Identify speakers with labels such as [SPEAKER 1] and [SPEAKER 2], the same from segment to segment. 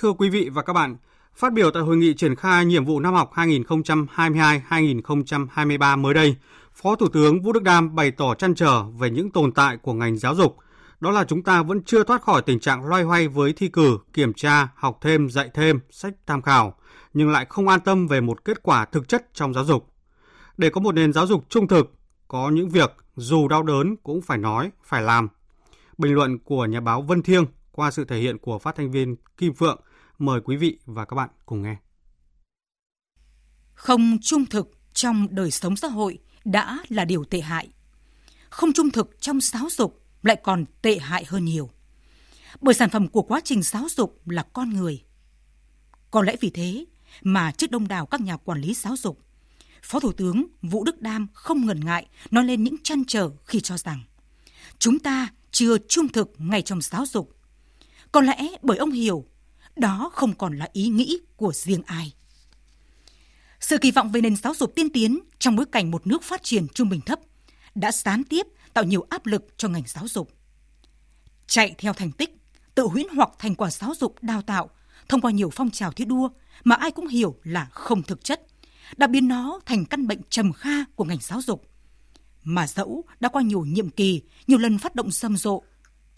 [SPEAKER 1] Thưa quý vị và các bạn, phát biểu tại hội nghị triển khai nhiệm vụ năm học 2022-2023 mới đây, Phó Thủ tướng Vũ Đức Đam bày tỏ chăn trở về những tồn tại của ngành giáo dục. Đó là chúng ta vẫn chưa thoát khỏi tình trạng loay hoay với thi cử, kiểm tra, học thêm, dạy thêm, sách tham khảo, nhưng lại không an tâm về một kết quả thực chất trong giáo dục. Để có một nền giáo dục trung thực, có những việc dù đau đớn cũng phải nói, phải làm. Bình luận của nhà báo Vân Thiêng qua sự thể hiện của phát thanh viên Kim Phượng. Mời quý vị và các bạn cùng nghe.
[SPEAKER 2] Không trung thực trong đời sống xã hội đã là điều tệ hại. Không trung thực trong giáo dục lại còn tệ hại hơn nhiều. Bởi sản phẩm của quá trình giáo dục là con người. Có lẽ vì thế mà trước đông đảo các nhà quản lý giáo dục, Phó Thủ tướng Vũ Đức Đam không ngần ngại nói lên những chăn trở khi cho rằng chúng ta chưa trung thực ngay trong giáo dục. Có lẽ bởi ông hiểu đó không còn là ý nghĩ của riêng ai. Sự kỳ vọng về nền giáo dục tiên tiến trong bối cảnh một nước phát triển trung bình thấp đã gián tiếp tạo nhiều áp lực cho ngành giáo dục. Chạy theo thành tích, tự huyễn hoặc thành quả giáo dục đào tạo thông qua nhiều phong trào thi đua mà ai cũng hiểu là không thực chất, đã biến nó thành căn bệnh trầm kha của ngành giáo dục. Mà dẫu đã qua nhiều nhiệm kỳ, nhiều lần phát động xâm rộ,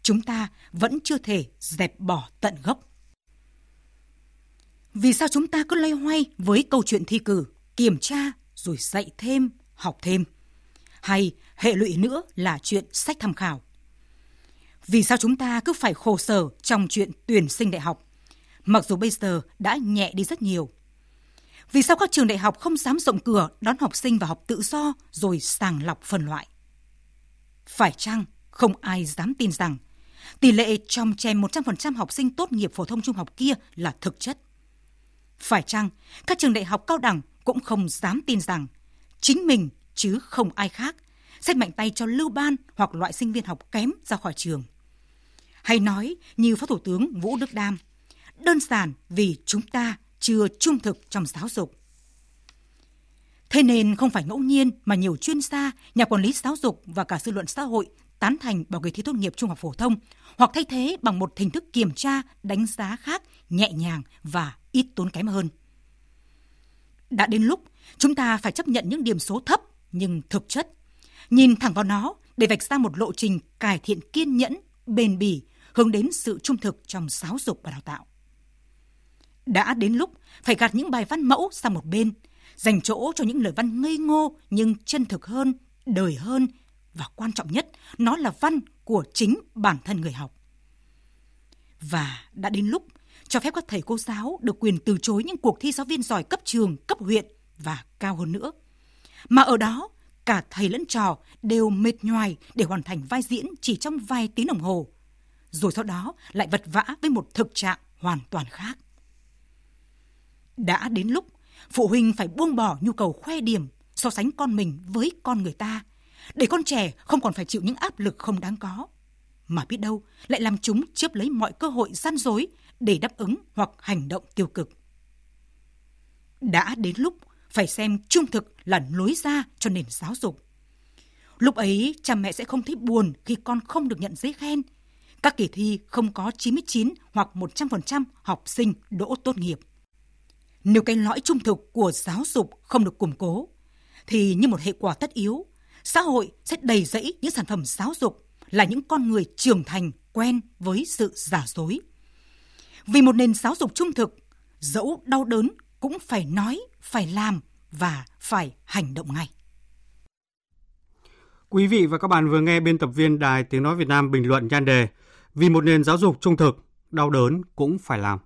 [SPEAKER 2] chúng ta vẫn chưa thể dẹp bỏ tận gốc. Vì sao chúng ta cứ loay hoay với câu chuyện thi cử, kiểm tra rồi dạy thêm, học thêm? Hay hệ lụy nữa là chuyện sách tham khảo? Vì sao chúng ta cứ phải khổ sở trong chuyện tuyển sinh đại học? Mặc dù bây giờ đã nhẹ đi rất nhiều. Vì sao các trường đại học không dám rộng cửa đón học sinh vào học tự do rồi sàng lọc phân loại? Phải chăng không ai dám tin rằng tỷ lệ trong chèm 100% học sinh tốt nghiệp phổ thông trung học kia là thực chất? Phải chăng các trường đại học cao đẳng cũng không dám tin rằng chính mình chứ không ai khác xét mạnh tay cho lưu ban hoặc loại sinh viên học kém ra khỏi trường? Hay nói như Phó Thủ tướng Vũ Đức Đam, đơn giản vì chúng ta chưa trung thực trong giáo dục. Thế nên không phải ngẫu nhiên mà nhiều chuyên gia, nhà quản lý giáo dục và cả dư luận xã hội tán thành bảo kỳ thi tốt nghiệp trung học phổ thông hoặc thay thế bằng một hình thức kiểm tra, đánh giá khác nhẹ nhàng và ít tốn kém hơn. Đã đến lúc chúng ta phải chấp nhận những điểm số thấp nhưng thực chất, nhìn thẳng vào nó để vạch ra một lộ trình cải thiện kiên nhẫn, bền bỉ hướng đến sự trung thực trong giáo dục và đào tạo. Đã đến lúc phải gạt những bài văn mẫu sang một bên, dành chỗ cho những lời văn ngây ngô nhưng chân thực hơn, đời hơn và quan trọng nhất, nó là văn của chính bản thân người học. Và đã đến lúc cho phép các thầy cô giáo được quyền từ chối những cuộc thi giáo viên giỏi cấp trường, cấp huyện và cao hơn nữa. Mà ở đó, cả thầy lẫn trò đều mệt nhoài để hoàn thành vai diễn chỉ trong vài tiếng đồng hồ. Rồi sau đó lại vật vã với một thực trạng hoàn toàn khác. Đã đến lúc phụ huynh phải buông bỏ nhu cầu khoe điểm, so sánh con mình với con người ta, để con trẻ không còn phải chịu những áp lực không đáng có. Mà biết đâu lại làm chúng chớp lấy mọi cơ hội gian dối để đáp ứng hoặc hành động tiêu cực. Đã đến lúc phải xem trung thực là lối ra cho nền giáo dục. Lúc ấy, cha mẹ sẽ không thấy buồn khi con không được nhận giấy khen. Các kỳ thi không có 99 hoặc 100% học sinh đỗ tốt nghiệp. Nếu cái lõi trung thực của giáo dục không được củng cố, thì như một hệ quả tất yếu, xã hội sẽ đầy rẫy những sản phẩm giáo dục là những con người trưởng thành quen với sự giả dối. Vì một nền giáo dục trung thực, dẫu đau đớn cũng phải nói, phải làm và phải hành động ngay.
[SPEAKER 1] Quý vị và các bạn vừa nghe biên tập viên Đài Tiếng Nói Việt Nam bình luận nhan đề Vì một nền giáo dục trung thực, đau đớn cũng phải làm.